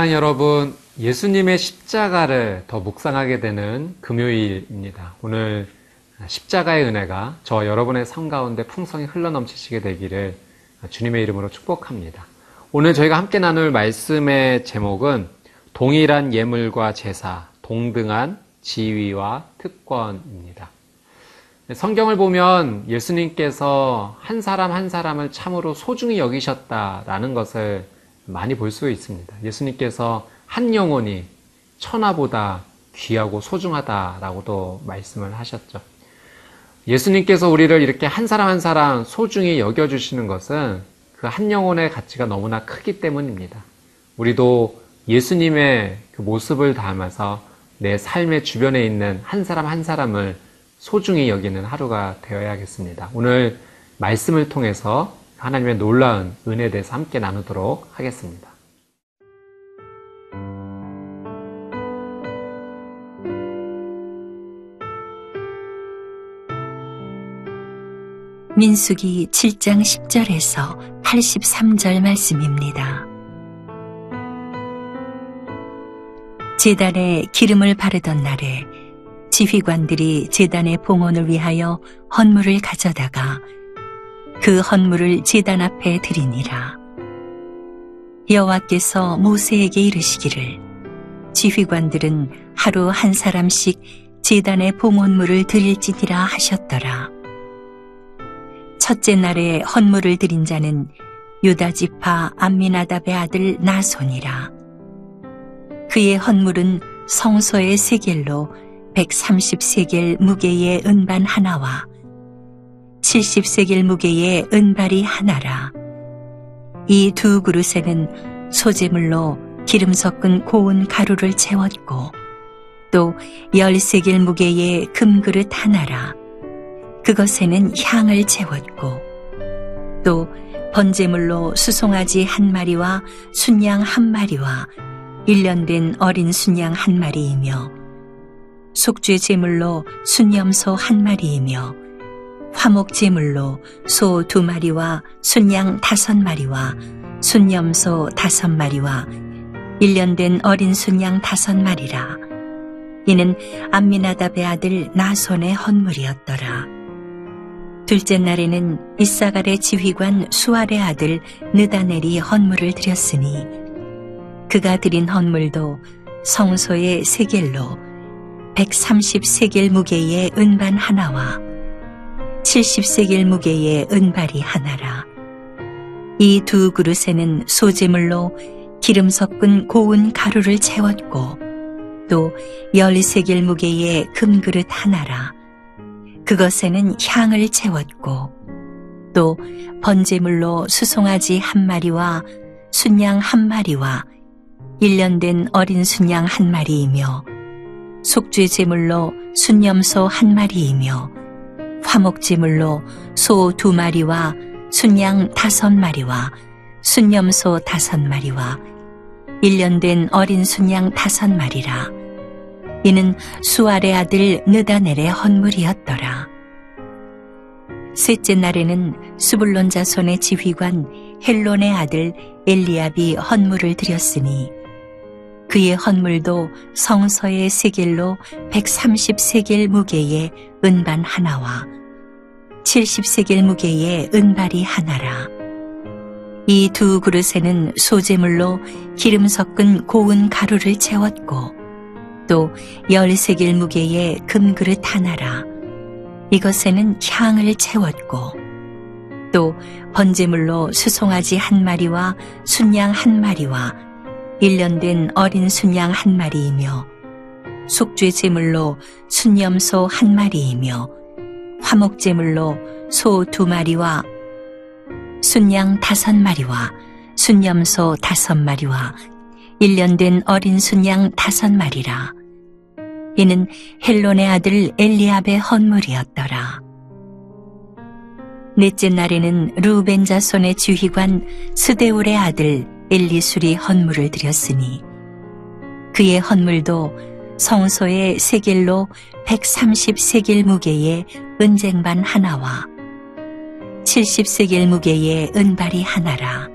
사랑하는 여러분, 예수님의 십자가를 더 묵상하게 되는 금요일입니다. 오늘 십자가의 은혜가 저 여러분의 삶 가운데 풍성히 흘러넘치시게 되기를 주님의 이름으로 축복합니다. 오늘 저희가 함께 나눌 말씀의 제목은 동일한 예물과 제사, 동등한 지위와 특권입니다. 성경을 보면 예수님께서 한 사람 한 사람을 참으로 소중히 여기셨다라는 것을 많이 볼 수 있습니다. 예수님께서 한 영혼이 천하보다 귀하고 소중하다라고도 말씀을 하셨죠. 예수님께서 우리를 이렇게 한 사람 한 사람 소중히 여겨주시는 것은 그 한 영혼의 가치가 너무나 크기 때문입니다. 우리도 예수님의 그 모습을 담아서 내 삶의 주변에 있는 한 사람 한 사람을 소중히 여기는 하루가 되어야겠습니다. 오늘 말씀을 통해서 하나님의 놀라운 은혜에 대해서 함께 나누도록 하겠습니다. 민수기 7장 10절에서 83절 말씀입니다. 제단에 기름을 바르던 날에 지휘관들이 제단의 봉헌을 위하여 헌물을 가져다가 그 헌물을 제단 앞에 드리니라. 여호와께서 모세에게 이르시기를 지휘관들은 하루 한 사람씩 제단의 봉헌물을 드릴지니라 하셨더라. 첫째 날에 헌물을 드린 자는 유다 지파 암미나답의 아들 나손이라. 그의 헌물은 성소의 세겔로 130세겔 무게의 은반 하나와 70세겔 무게의 은발이 하나라. 이 두 그릇에는 소재물로 기름 섞은 고운 가루를 채웠고 또 10세겔 무게의 금그릇 하나라. 그것에는 향을 채웠고 또 번제물로 수송아지 한 마리와 순양 한 마리와 일년된 어린 순양 한 마리이며 속죄 제물로 순염소 한 마리이며 화목 제물로 소 두 마리와 순양 다섯 마리와 순염소 다섯 마리와 일년된 어린 순양 다섯 마리라 이는 암미나답의 아들 나손의 헌물이었더라. 둘째 날에는 이사갈의 지휘관 수알의 아들 느다넬이 헌물을 드렸으니 그가 드린 헌물도 성소의 세겔로 130세겔 무게의 은반 하나와 70세겔 무게의 은발이 하나라. 이 두 그릇에는 소재물로 기름 섞은 고운 가루를 채웠고 또 12세겔 무게의 금그릇 하나라. 그것에는 향을 채웠고 또 번제물로 수송아지 한 마리와 순양 한 마리와 일년된 어린 순양 한 마리이며 속죄 제물로 순염소 한 마리이며 화목 제물로 소 두 마리와 순양 다섯 마리와 순염소 다섯 마리와 일년된 어린 순양 다섯 마리라. 이는 수알의 아들 느다넬의 헌물이었더라. 셋째 날에는 수불론 자손의 지휘관 헬론의 아들 엘리압이 헌물을 드렸으니 그의 헌물도 성서의 세겔로 130세겔 무게의 은반 하나와 70세겔 무게의 은발이 하나라. 이 두 그릇에는 소재물로 기름 섞은 고운 가루를 채웠고 또 10세겔 무게의 금그릇 하나라. 이것에는 향을 채웠고 또 번제물로 수송아지 한 마리와 순양 한 마리와 일년된 어린 순양 한 마리이며 속죄 제물로 순염소 한 마리이며 화목 제물로 소 두 마리와 순양 다섯 마리와 순염소 다섯 마리와 일년된 어린 순양 다섯 마리라. 이는 헬론의 아들 엘리압의 헌물이었더라. 넷째 날에는 루벤 자손의 지휘관 스데울의 아들 엘리술이 헌물을 드렸으니 그의 헌물도 성소의 세겔로 130세겔 무게의 은쟁반 하나와 70세겔 무게의 은발이 하나라.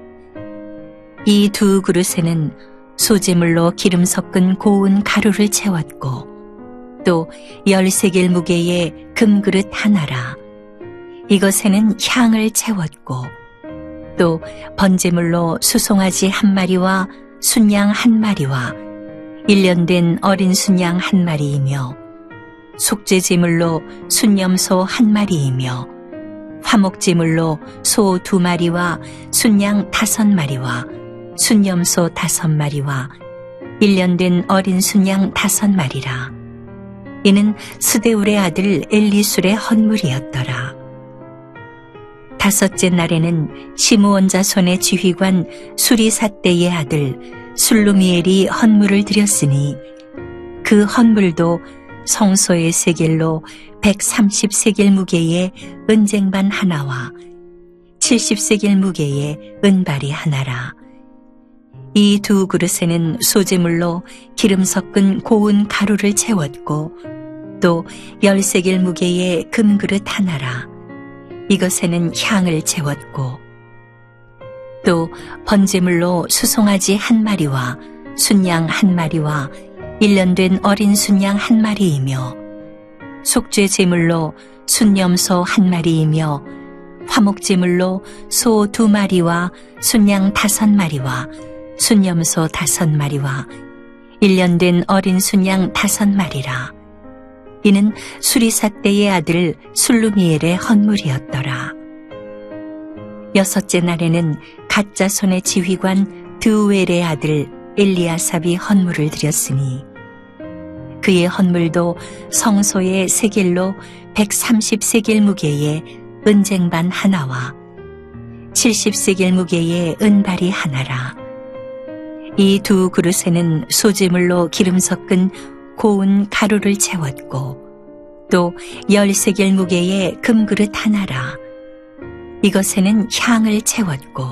이 두 그릇에는 소재물로 기름 섞은 고운 가루를 채웠고 또 열세겔 무게의 금그릇 하나라 이것에는 향을 채웠고 또 번제물로 수송아지 한 마리와 순양 한 마리와 일년된 어린 순양 한 마리이며 속죄제물로 순염소 한 마리이며 화목제물로 소 두 마리와 순양 다섯 마리와 순염소 다섯 마리와 일년된 어린 순양 다섯 마리라. 이는 스데울의 아들 엘리술의 헌물이었더라. 다섯째 날에는 시므온 자 손의 지휘관 수리사떼의 아들 술루미엘이 헌물을 드렸으니 그 헌물도 성소의 세겔로 130세겔 무게의 은쟁반 하나와 70세겔 무게의 은발이 하나라. 이 두 그릇에는 소재물로 기름 섞은 고운 가루를 채웠고 또 열세겔 무게의 금그릇 하나라. 이것에는 향을 채웠고 또 번제물로 수송아지 한 마리와 순양 한 마리와 일년된 어린 순양 한 마리이며 속죄 제물로 순염소 한 마리이며 화목 제물로 소 두 마리와 순양 다섯 마리와 순염소 다섯 마리와 일년된 어린 순양 다섯 마리라 이는 수리사 때의 아들 술루미엘의 헌물이었더라 여섯째 날에는 가짜 손의 지휘관 드우엘의 아들 엘리아삽이 헌물을 드렸으니 그의 헌물도 성소의 세겔로 130세겔 무게의 은쟁반 하나와 70세겔 무게의 은발이 하나라. 이 두 그릇에는 소재물로 기름 섞은 고운 가루를 채웠고 또 열세 겔 무게의 금그릇 하나라. 이것에는 향을 채웠고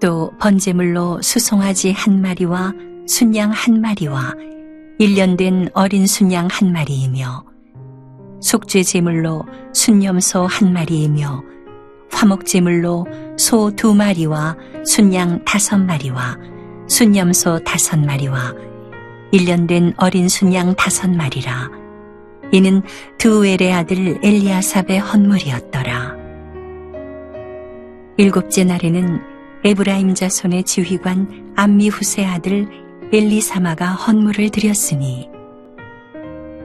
또 번제물로 수송아지 한 마리와 순양 한 마리와 일년된 어린 순양 한 마리이며 속죄 제물로 순염소 한 마리이며 화목 제물로 소 두 마리와 순양 다섯 마리와 순염소 다섯 마리와 일년된 어린 순양 다섯 마리라 이는 두엘의 아들 엘리아삽의 헌물이었더라 일곱째 날에는 에브라임 자손의 지휘관 암미후세 아들 엘리사마가 헌물을 드렸으니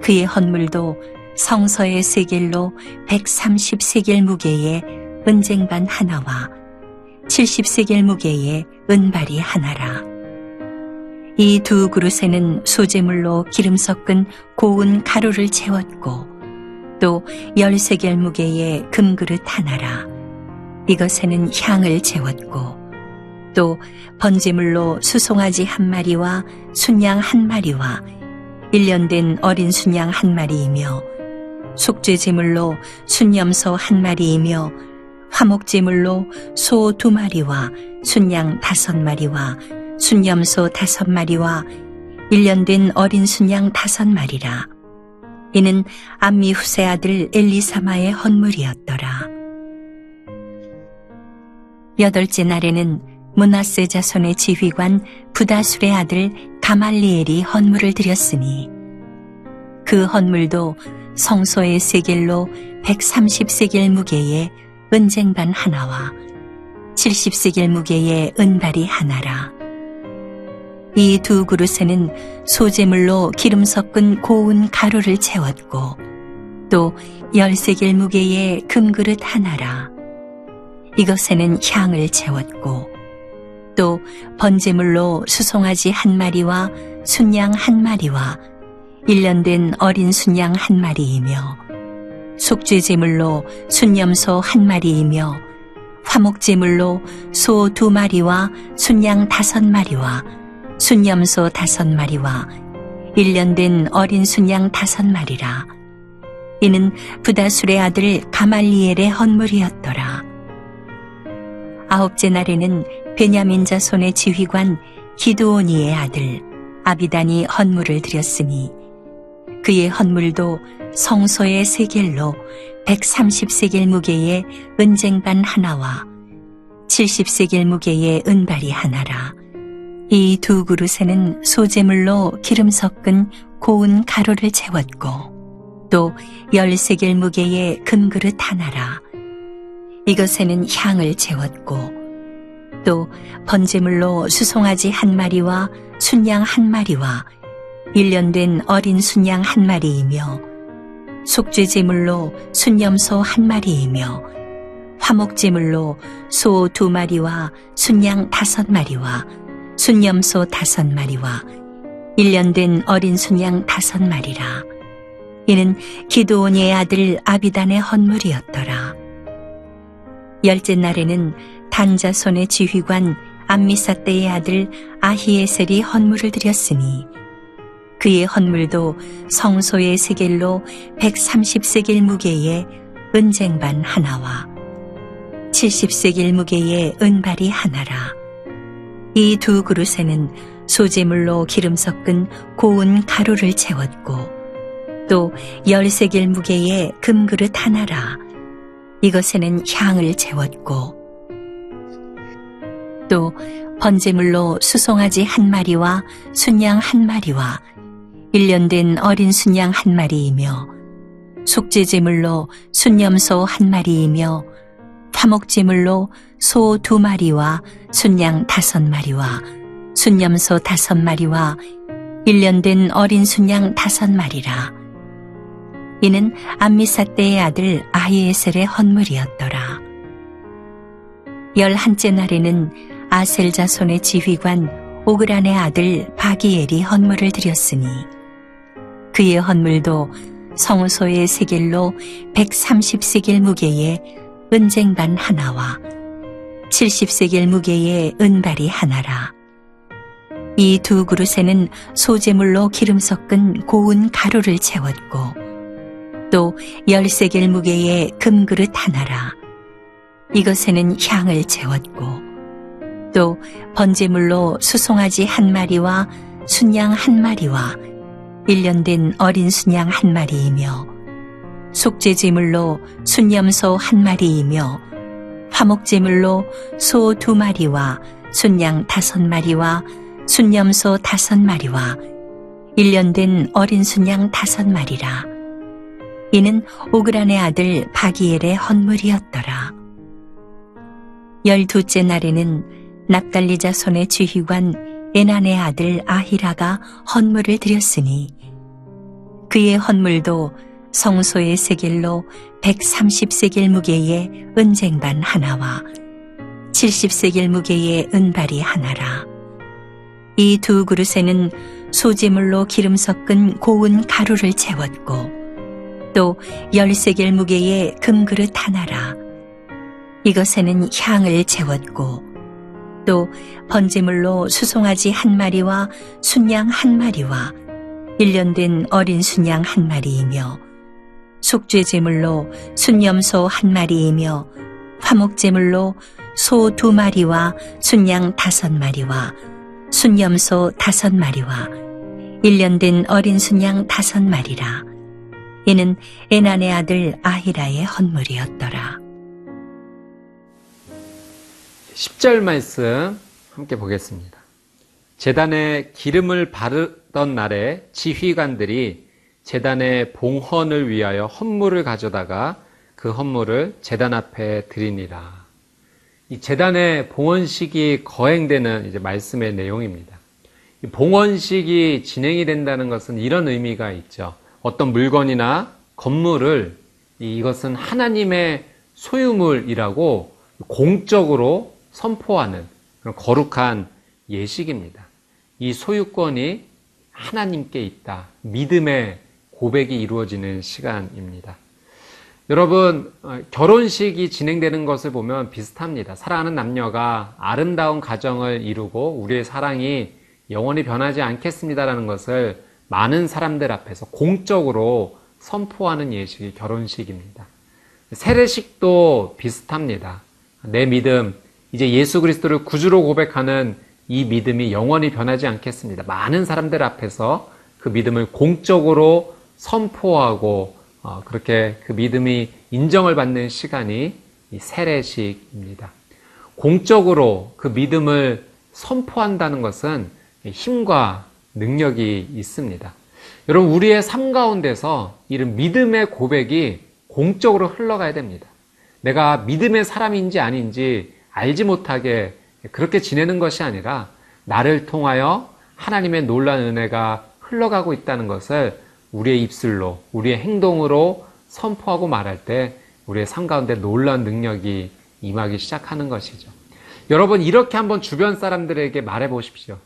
그의 헌물도 성서의 세겔로 130세겔 무게의 은쟁반 하나와 70세겔 무게의 은발이 하나라. 이 두 그릇에는 소재물로 기름 섞은 고운 가루를 채웠고 또 열세 겔 무게의 금그릇 하나라. 이것에는 향을 채웠고 또 번제물로 수송아지 한 마리와 순양 한 마리와 일년된 어린 순양 한 마리이며 속죄제물로 순염소 한 마리이며 화목제물로 소 두 마리와 순양 다섯 마리와 순염소 다섯 마리와 일년된 어린 순양 다섯 마리라. 이는 암미 후세 아들 엘리사마의 헌물이었더라. 여덟째 날에는 문하세 자손의 지휘관 부다술의 아들 가말리엘이 헌물을 드렸으니 그 헌물도 성소의 세겔로 130세겔 무게의 은쟁반 하나와 70세겔 무게의 은발이 하나라. 이 두 그릇에는 소재물로 기름 섞은 고운 가루를 채웠고 또 열세겔 무게의 금그릇 하나라. 이것에는 향을 채웠고 또 번제물로 수송아지 한 마리와 순양 한 마리와 일년된 어린 순양 한 마리이며 속죄제물로 순염소 한 마리이며 화목제물로 소 두 마리와 순양 다섯 마리와 순염소 다섯 마리와 일년된 어린 순양 다섯 마리라 이는 부다술의 아들 가말리엘의 헌물이었더라 아홉째 날에는 베냐민 자손의 지휘관 기드오니의 아들 아비단이 헌물을 드렸으니 그의 헌물도 성소의 세겔로 130세겔 무게의 은쟁반 하나와 70세겔 무게의 은발이 하나라. 이 두 그릇에는 소재물로 기름 섞은 고운 가루를 채웠고 또 열세 겔 무게의 금그릇 하나라. 이것에는 향을 채웠고 또 번제물로 수송아지 한 마리와 순양 한 마리와 일년된 어린 순양 한 마리이며 속죄제물로 순염소 한 마리이며 화목제물로 소 두 마리와 순양 다섯 마리와 순염소 다섯 마리와 일년된 어린 순양 다섯 마리라. 이는 기도온의 아들 아비단의 헌물이었더라. 열째 날에는 단자손의 지휘관 암미사떼의 아들 아히에셀이 헌물을 드렸으니 그의 헌물도 성소의 세겔로 130세겔 무게의 은쟁반 하나와 70세겔 무게의 은발이 하나라. 이 두 그릇에는 소재물로 기름 섞은 고운 가루를 채웠고 또 열세겔 무게의 금그릇 하나라. 이것에는 향을 채웠고 또 번제물로 수송아지 한 마리와 순양 한 마리와 일년된 어린 순양 한 마리이며 속죄제물로 순염소 한 마리이며 화목제물로 소 두 마리와 순양 다섯 마리와 순염소 다섯 마리와 일년된 어린 순양 다섯 마리라. 이는 암미사떼의 아들 아히에셀의 헌물이었더라. 열한째 날에는 아셀 자손의 지휘관 오그란의 아들 바기엘이 헌물을 드렸으니 그의 헌물도 성소의 세겔로 130세겔 무게의 은쟁반 하나와 70세겔 무게의 은발이 하나라. 이 두 그릇에는 소재물로 기름 섞은 고운 가루를 채웠고 또 열세겔 무게의 금그릇 하나라. 이것에는 향을 채웠고 또 번제물로 수송아지 한 마리와 순양 한 마리와 일년된 어린 순양 한 마리이며 속죄제물로 순염소 한 마리이며 화목제물로 소 두 마리와 순양 다섯 마리와 순염소 다섯 마리와 일년된 어린 순양 다섯 마리라. 이는 오그란의 아들 바기엘의 헌물이었더라. 열두째 날에는 납달리 자 손의 지휘관 에난의 아들 아히라가 헌물을 드렸으니 그의 헌물도 성소의 세겔로 130세겔 무게의 은쟁반 하나와 70세겔 무게의 은발이 하나라. 이 두 그릇에는 소재물로 기름 섞은 고운 가루를 채웠고 또 열세겔 무게의 금그릇 하나라. 이것에는 향을 채웠고 또 번제물로 수송아지 한 마리와 순양 한 마리와 일년된 어린 순양 한 마리이며 속죄 제물로 순염소 한 마리이며 화목 제물로 소 두 마리와 순양 다섯 마리와 순염소 다섯 마리와 일년된 어린 순양 다섯 마리라. 이는 에난의 아들 아히라의 헌물이었더라. 10절 말씀 함께 보겠습니다. 재단에 기름을 바르던 날에 지휘관들이 재단의 봉헌을 위하여 헌물을 가져다가 그 헌물을 재단 앞에 드리니라. 이 재단의 봉헌식이 거행되는 이제 말씀의 내용입니다. 이 봉헌식이 진행이 된다는 것은 이런 의미가 있죠. 어떤 물건이나 건물을 이것은 하나님의 소유물이라고 공적으로 선포하는 그런 거룩한 예식입니다. 이 소유권이 하나님께 있다. 믿음의 고백이 이루어지는 시간입니다. 여러분, 어, 결혼식이 진행되는 것을 보면 비슷합니다. 사랑하는 남녀가 아름다운 가정을 이루고 우리의 사랑이 영원히 변하지 않겠습니다라는 것을 많은 사람들 앞에서 공적으로 선포하는 예식이 결혼식입니다. 세례식도 비슷합니다. 내 믿음, 이제 예수 그리스도를 구주로 고백하는 이 믿음이 영원히 변하지 않겠습니다. 많은 사람들 앞에서 그 믿음을 공적으로 선포하고 어, 그렇게 그 믿음이 인정을 받는 시간이 이 세례식입니다. 공적으로 그 믿음을 선포한다는 것은 힘과 능력이 있습니다. 여러분, 우리의 삶 가운데서 이런 믿음의 고백이 공적으로 흘러가야 됩니다. 내가 믿음의 사람인지 아닌지 알지 못하게 그렇게 지내는 것이 아니라 나를 통하여 하나님의 놀라운 은혜가 흘러가고 있다는 것을 우리의 입술로, 우리의 행동으로 선포하고 말할 때 우리의 삶 가운데 놀라운 능력이 임하기 시작하는 것이죠. 여러분, 이렇게 한번 주변 사람들에게 말해 보십시오.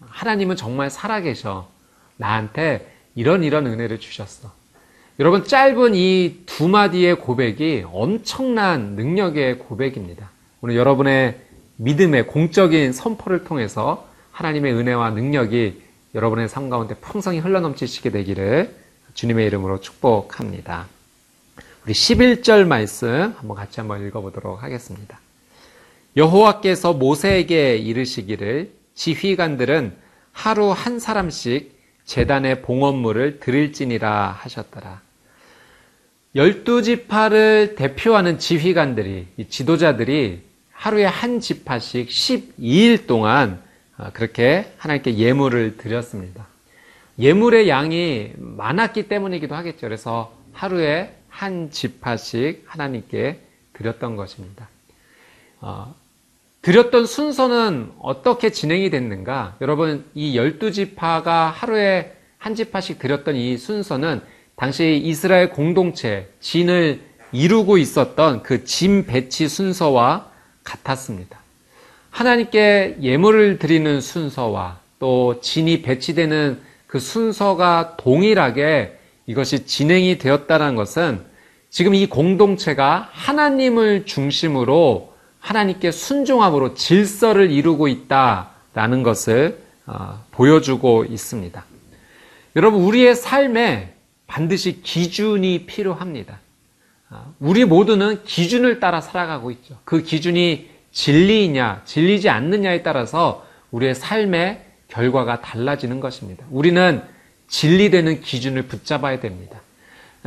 하나님은 정말 살아계셔. 나한테 이런 이런 은혜를 주셨어. 여러분, 짧은 이 두 마디의 고백이 엄청난 능력의 고백입니다. 오늘 여러분의 믿음의 공적인 선포를 통해서 하나님의 은혜와 능력이 여러분의 삶 가운데 풍성히 흘러넘치시게 되기를 주님의 이름으로 축복합니다. 우리 11절 말씀 한번 같이 한번 읽어보도록 하겠습니다. 여호와께서 모세에게 이르시기를 지휘관들은 하루 한 사람씩 재단의 봉헌물을 드릴지니라 하셨더라. 열두 지파를 대표하는 지휘관들이, 지도자들이 하루에 한 지파씩 12일 동안 어, 그렇게 하나님께 예물을 드렸습니다. 예물의 양이 많았기 때문이기도 하겠죠. 그래서 하루에 한 지파씩 하나님께 드렸던 것입니다. 어, 드렸던 순서는 어떻게 진행이 됐는가? 여러분, 이 열두 지파가 하루에 한 지파씩 드렸던 이 순서는 당시 이스라엘 공동체, 진을 이루고 있었던 그 진 배치 순서와 같았습니다. 하나님께 예물을 드리는 순서와 또 진이 배치되는 그 순서가 동일하게 이것이 진행이 되었다는 것은 지금 이 공동체가 하나님을 중심으로 하나님께 순종함으로 질서를 이루고 있다라는 것을 어, 보여주고 있습니다. 여러분, 우리의 삶에 반드시 기준이 필요합니다. 어, 우리 모두는 기준을 따라 살아가고 있죠. 그 기준이 진리이냐, 진리지 않느냐에 따라서 우리의 삶의 결과가 달라지는 것입니다. 우리는 진리되는 기준을 붙잡아야 됩니다.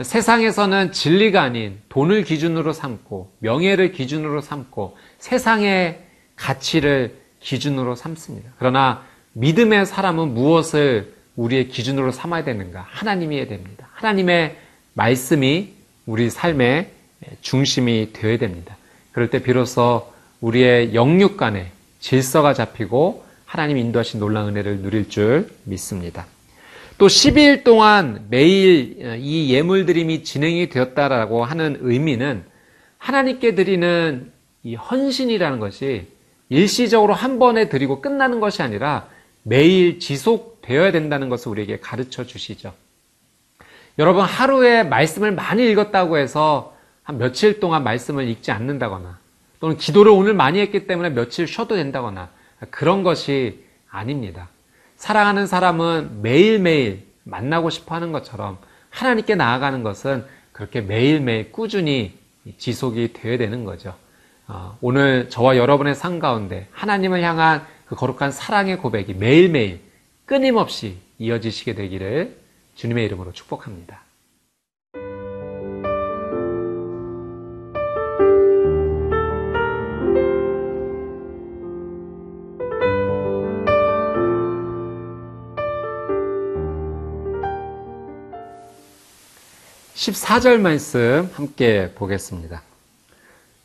세상에서는 진리가 아닌 돈을 기준으로 삼고 명예를 기준으로 삼고 세상의 가치를 기준으로 삼습니다. 그러나 믿음의 사람은 무엇을 우리의 기준으로 삼아야 되는가? 하나님이어야 됩니다. 하나님의 말씀이 우리 삶의 중심이 되어야 됩니다. 그럴 때 비로소 우리의 영육 간에 질서가 잡히고 하나님 인도하신 놀라운 은혜를 누릴 줄 믿습니다. 또 10일 동안 매일 이 예물 드림이 진행이 되었다라고 하는 의미는 하나님께 드리는 이 헌신이라는 것이 일시적으로 한 번에 드리고 끝나는 것이 아니라 매일 지속되어야 된다는 것을 우리에게 가르쳐 주시죠. 여러분, 하루에 말씀을 많이 읽었다고 해서 한 며칠 동안 말씀을 읽지 않는다거나 또는 기도를 오늘 많이 했기 때문에 며칠 쉬어도 된다거나 그런 것이 아닙니다. 사랑하는 사람은 매일매일 만나고 싶어 하는 것처럼 하나님께 나아가는 것은 그렇게 매일매일 꾸준히 지속이 되어야 되는 거죠. 어, 오늘 저와 여러분의 삶 가운데 하나님을 향한 그 거룩한 사랑의 고백이 매일매일 끊임없이 이어지시게 되기를 주님의 이름으로 축복합니다. 14절 말씀 함께 보겠습니다.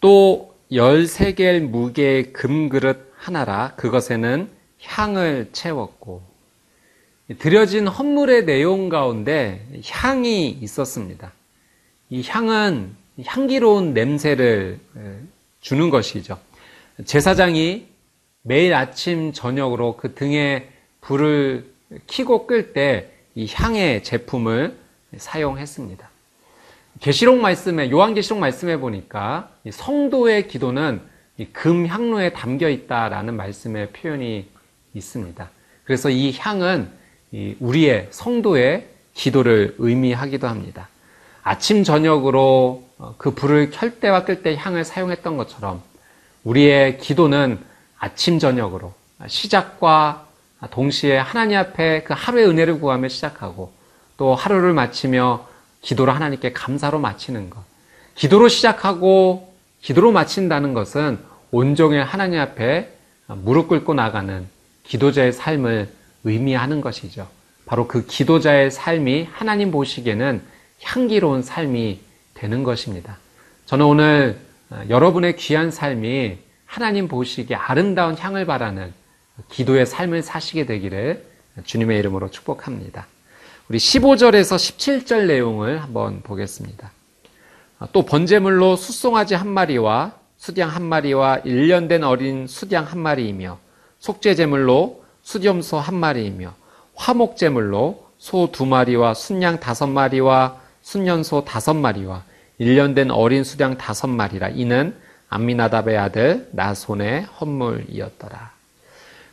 또 13개 무게의 금그릇 하나라 그것에는 향을 채웠고 드려진 헌물의 내용 가운데 향이 있었습니다. 이 향은 향기로운 냄새를 주는 것이죠. 제사장이 매일 아침 저녁으로 그 등에 불을 켜고 끌 때 이 향의 제품을 사용했습니다. 계시록 말씀에 요한계시록 말씀에 보니까 성도의 기도는 금향로에 담겨 있다라는 말씀의 표현이 있습니다. 그래서 이 향은 우리의 성도의 기도를 의미하기도 합니다. 아침 저녁으로 어, 그 불을 켤 때와 끌 때 향을 사용했던 것처럼 우리의 기도는 아침 저녁으로 시작과 동시에 하나님 앞에 그 하루의 은혜를 구하며 시작하고 또 하루를 마치며 기도로 하나님께 감사로 마치는 것. 기도로 시작하고 기도로 마친다는 것은 온종일 하나님 앞에 무릎 꿇고 나가는 기도자의 삶을 의미하는 것이죠. 바로 그 기도자의 삶이 하나님 보시기에는 향기로운 삶이 되는 것입니다. 저는 오늘 어, 여러분의 귀한 삶이 하나님 보시기에 아름다운 향을 바라는 기도의 삶을 사시게 되기를 주님의 이름으로 축복합니다. 우리 15절에서 17절 내용을 한번 보겠습니다. 어, 또 번제물로 숫송아지 한 마리와 수양 한 마리와 1년 된 어린 수양 한 마리이며 속죄제물로 수염소 한 마리이며 화목제물로 소 두 마리와 순양 다섯 마리와 순년소 다섯 마리와 1년 된 어린 수양 다섯 마리라 이는 암미나답의 아들 나손의 헌물이었더라.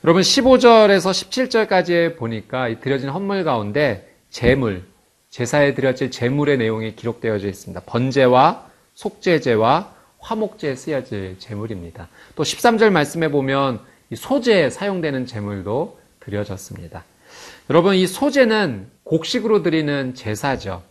여러분 15절에서 17절까지 보니까 이 드려진 헌물 가운데 제물, 제사에 드려질 제물의 내용이 기록되어져 있습니다. 번제와 속죄제와 화목제에 쓰여질 제물입니다. 또 13절 말씀에 보면 이 소제에 사용되는 제물도 드려졌습니다. 여러분 이 소제는 곡식으로 드리는 제사죠.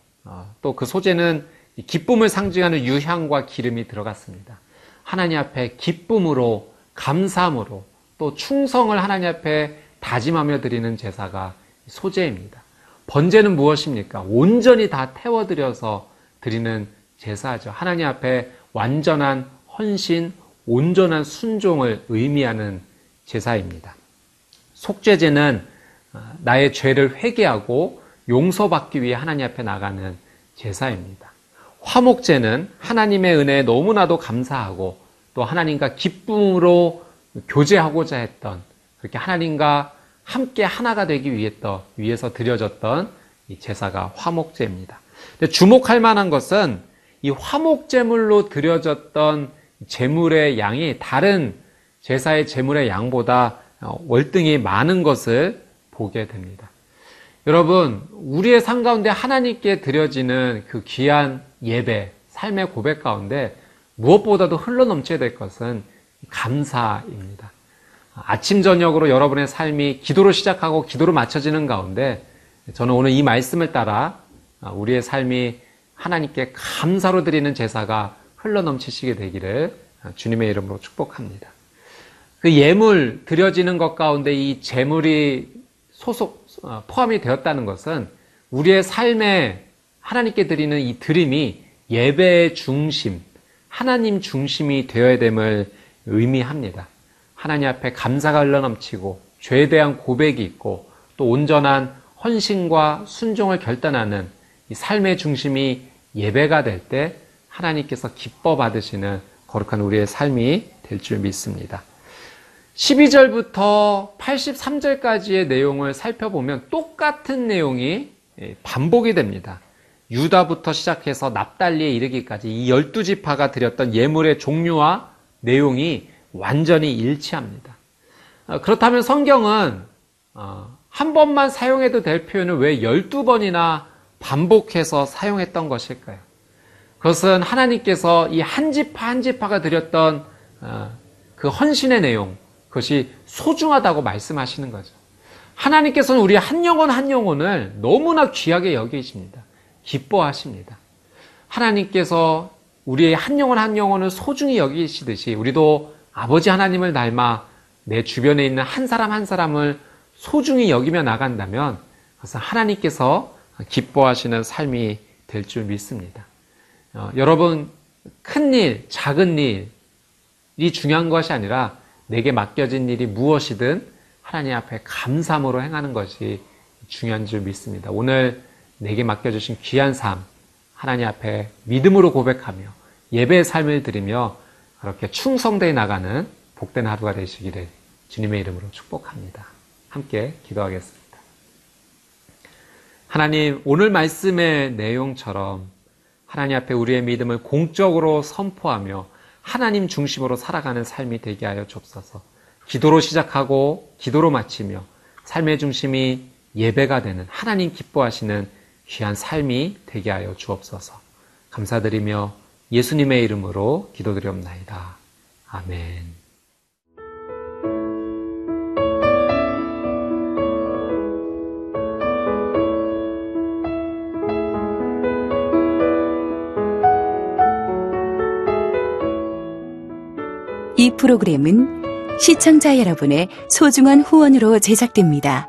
또 그 소제는 이 기쁨을 상징하는 유향과 기름이 들어갔습니다. 하나님 앞에 기쁨으로 감사함으로 또 충성을 하나님 앞에 다짐하며 드리는 제사가 소제입니다. 번제는 무엇입니까? 온전히 다 태워드려서 드리는 제사죠. 하나님 앞에 완전한 헌신, 온전한 순종을 의미하는 제사입니다. 속죄제는 어, 나의 죄를 회개하고 용서받기 위해 하나님 앞에 나가는 제사입니다. 화목제는 하나님의 은혜에 너무나도 감사하고 또 하나님과 기쁨으로 교제하고자 했던 그렇게 하나님과 함께 하나가 되기 위해서 드려졌던 이 제사가 화목제입니다. 주목할 만한 것은 이 화목제물로 드려졌던 제물의 양이 다른 제사의 제물의 양보다 월등히 많은 것을 보게 됩니다. 여러분, 우리의 삶 가운데 하나님께 드려지는 그 귀한 예배, 삶의 고백 가운데 무엇보다도 흘러넘쳐야 될 것은 감사입니다. 아침, 저녁으로 여러분의 삶이 기도로 시작하고 기도로 맞춰지는 가운데 저는 오늘 이 말씀을 따라 우리의 삶이 하나님께 감사로 드리는 제사가 흘러넘치시게 되기를 주님의 이름으로 축복합니다. 그 예물 드려지는 것 가운데 이 제물이 소속 어, 포함이 되었다는 것은 우리의 삶에 하나님께 드리는 이 드림이 예배의 중심, 하나님 중심이 되어야 됨을 의미합니다. 하나님 앞에 감사가 흘러넘치고 죄에 대한 고백이 있고 또 온전한 헌신과 순종을 결단하는 이 삶의 중심이 예배가 될 때 하나님께서 기뻐 받으시는 거룩한 우리의 삶이 될 줄 믿습니다. 12절부터 83절까지의 내용을 살펴보면 똑같은 내용이 반복이 됩니다. 유다부터 시작해서 납달리에 이르기까지 이 12지파가 드렸던 예물의 종류와 내용이 완전히 일치합니다. 어, 그렇다면 성경은 어, 한 번만 사용해도 될 표현을 왜 12번이나 반복해서 사용했던 것일까요? 그것은 하나님께서 이 한 지파 한 지파가 드렸던 어, 그 헌신의 내용, 그것이 소중하다고 말씀하시는 거죠. 하나님께서는 우리 한 영혼 한 영혼을 너무나 귀하게 여기십니다. 기뻐하십니다. 하나님께서 우리의 한 영혼 한 영혼을 소중히 여기시듯이 우리도 아버지 하나님을 닮아 내 주변에 있는 한 사람 한 사람을 소중히 여기며 나간다면 그것은 하나님께서 기뻐하시는 삶이 될 줄 믿습니다. 어, 여러분, 큰 일, 작은 일이 중요한 것이 아니라 내게 맡겨진 일이 무엇이든 하나님 앞에 감사함으로 행하는 것이 중요한 줄 믿습니다. 오늘 내게 맡겨주신 귀한 삶, 하나님 앞에 믿음으로 고백하며 예배의 삶을 드리며 그렇게 충성되어 나가는 복된 하루가 되시기를 주님의 이름으로 축복합니다. 함께 기도하겠습니다. 하나님, 오늘 말씀의 내용처럼 하나님 앞에 우리의 믿음을 공적으로 선포하며 하나님 중심으로 살아가는 삶이 되게 하여 주옵소서. 기도로 시작하고 기도로 마치며 삶의 중심이 예배가 되는 하나님 기뻐하시는 귀한 삶이 되게 하여 주옵소서. 감사드리며 예수님의 이름으로 기도드리옵나이다. 아멘. 이 프로그램은 시청자 여러분의 소중한 후원으로 제작됩니다.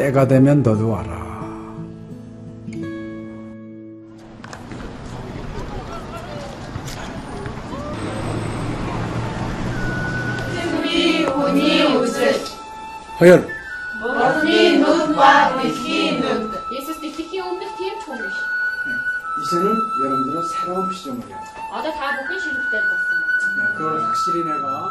때가 되면 너도 와라. 이 운이 웃을 허연 머니 눈과 비키 눈 예수님이 오늘 뒤에 총이 이제는 여러분들은 새로운 시점을 해요. 아다 다 먹기 싫을 때 봤어. 네, 그걸 확실히 내가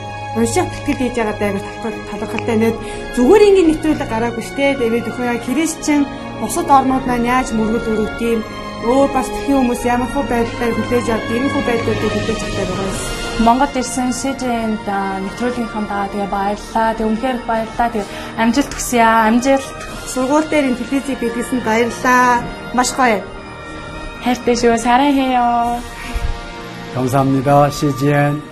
унших тэтгэл хийж байгаа даа талархалтай нэг зүгээр ингээд нэвтрүүлэг гараагүй штэ тэгээд өхөө яг христчэн бусад орнууд маань яаж мөргөл өрөвд юм өөр бас тхэн хүмүүс ямар хөө байдлаар хүлээж авд ийм хөө байдлуудыг хүлээж авдаг байгаа юм. Монгол ирсэн СЖН-д нэвтрүүлгийнхаа даа тэгээ баярлаа. Тэгээ үнхээр их баярлаа. Тэгээ амжилт хүсье аа. Амжилт сургууль дээр энэ телевизийг бидлсэн баярлалаа. Маш гоё. хайртай шүү. 사랑해요. 감사합니다. CGN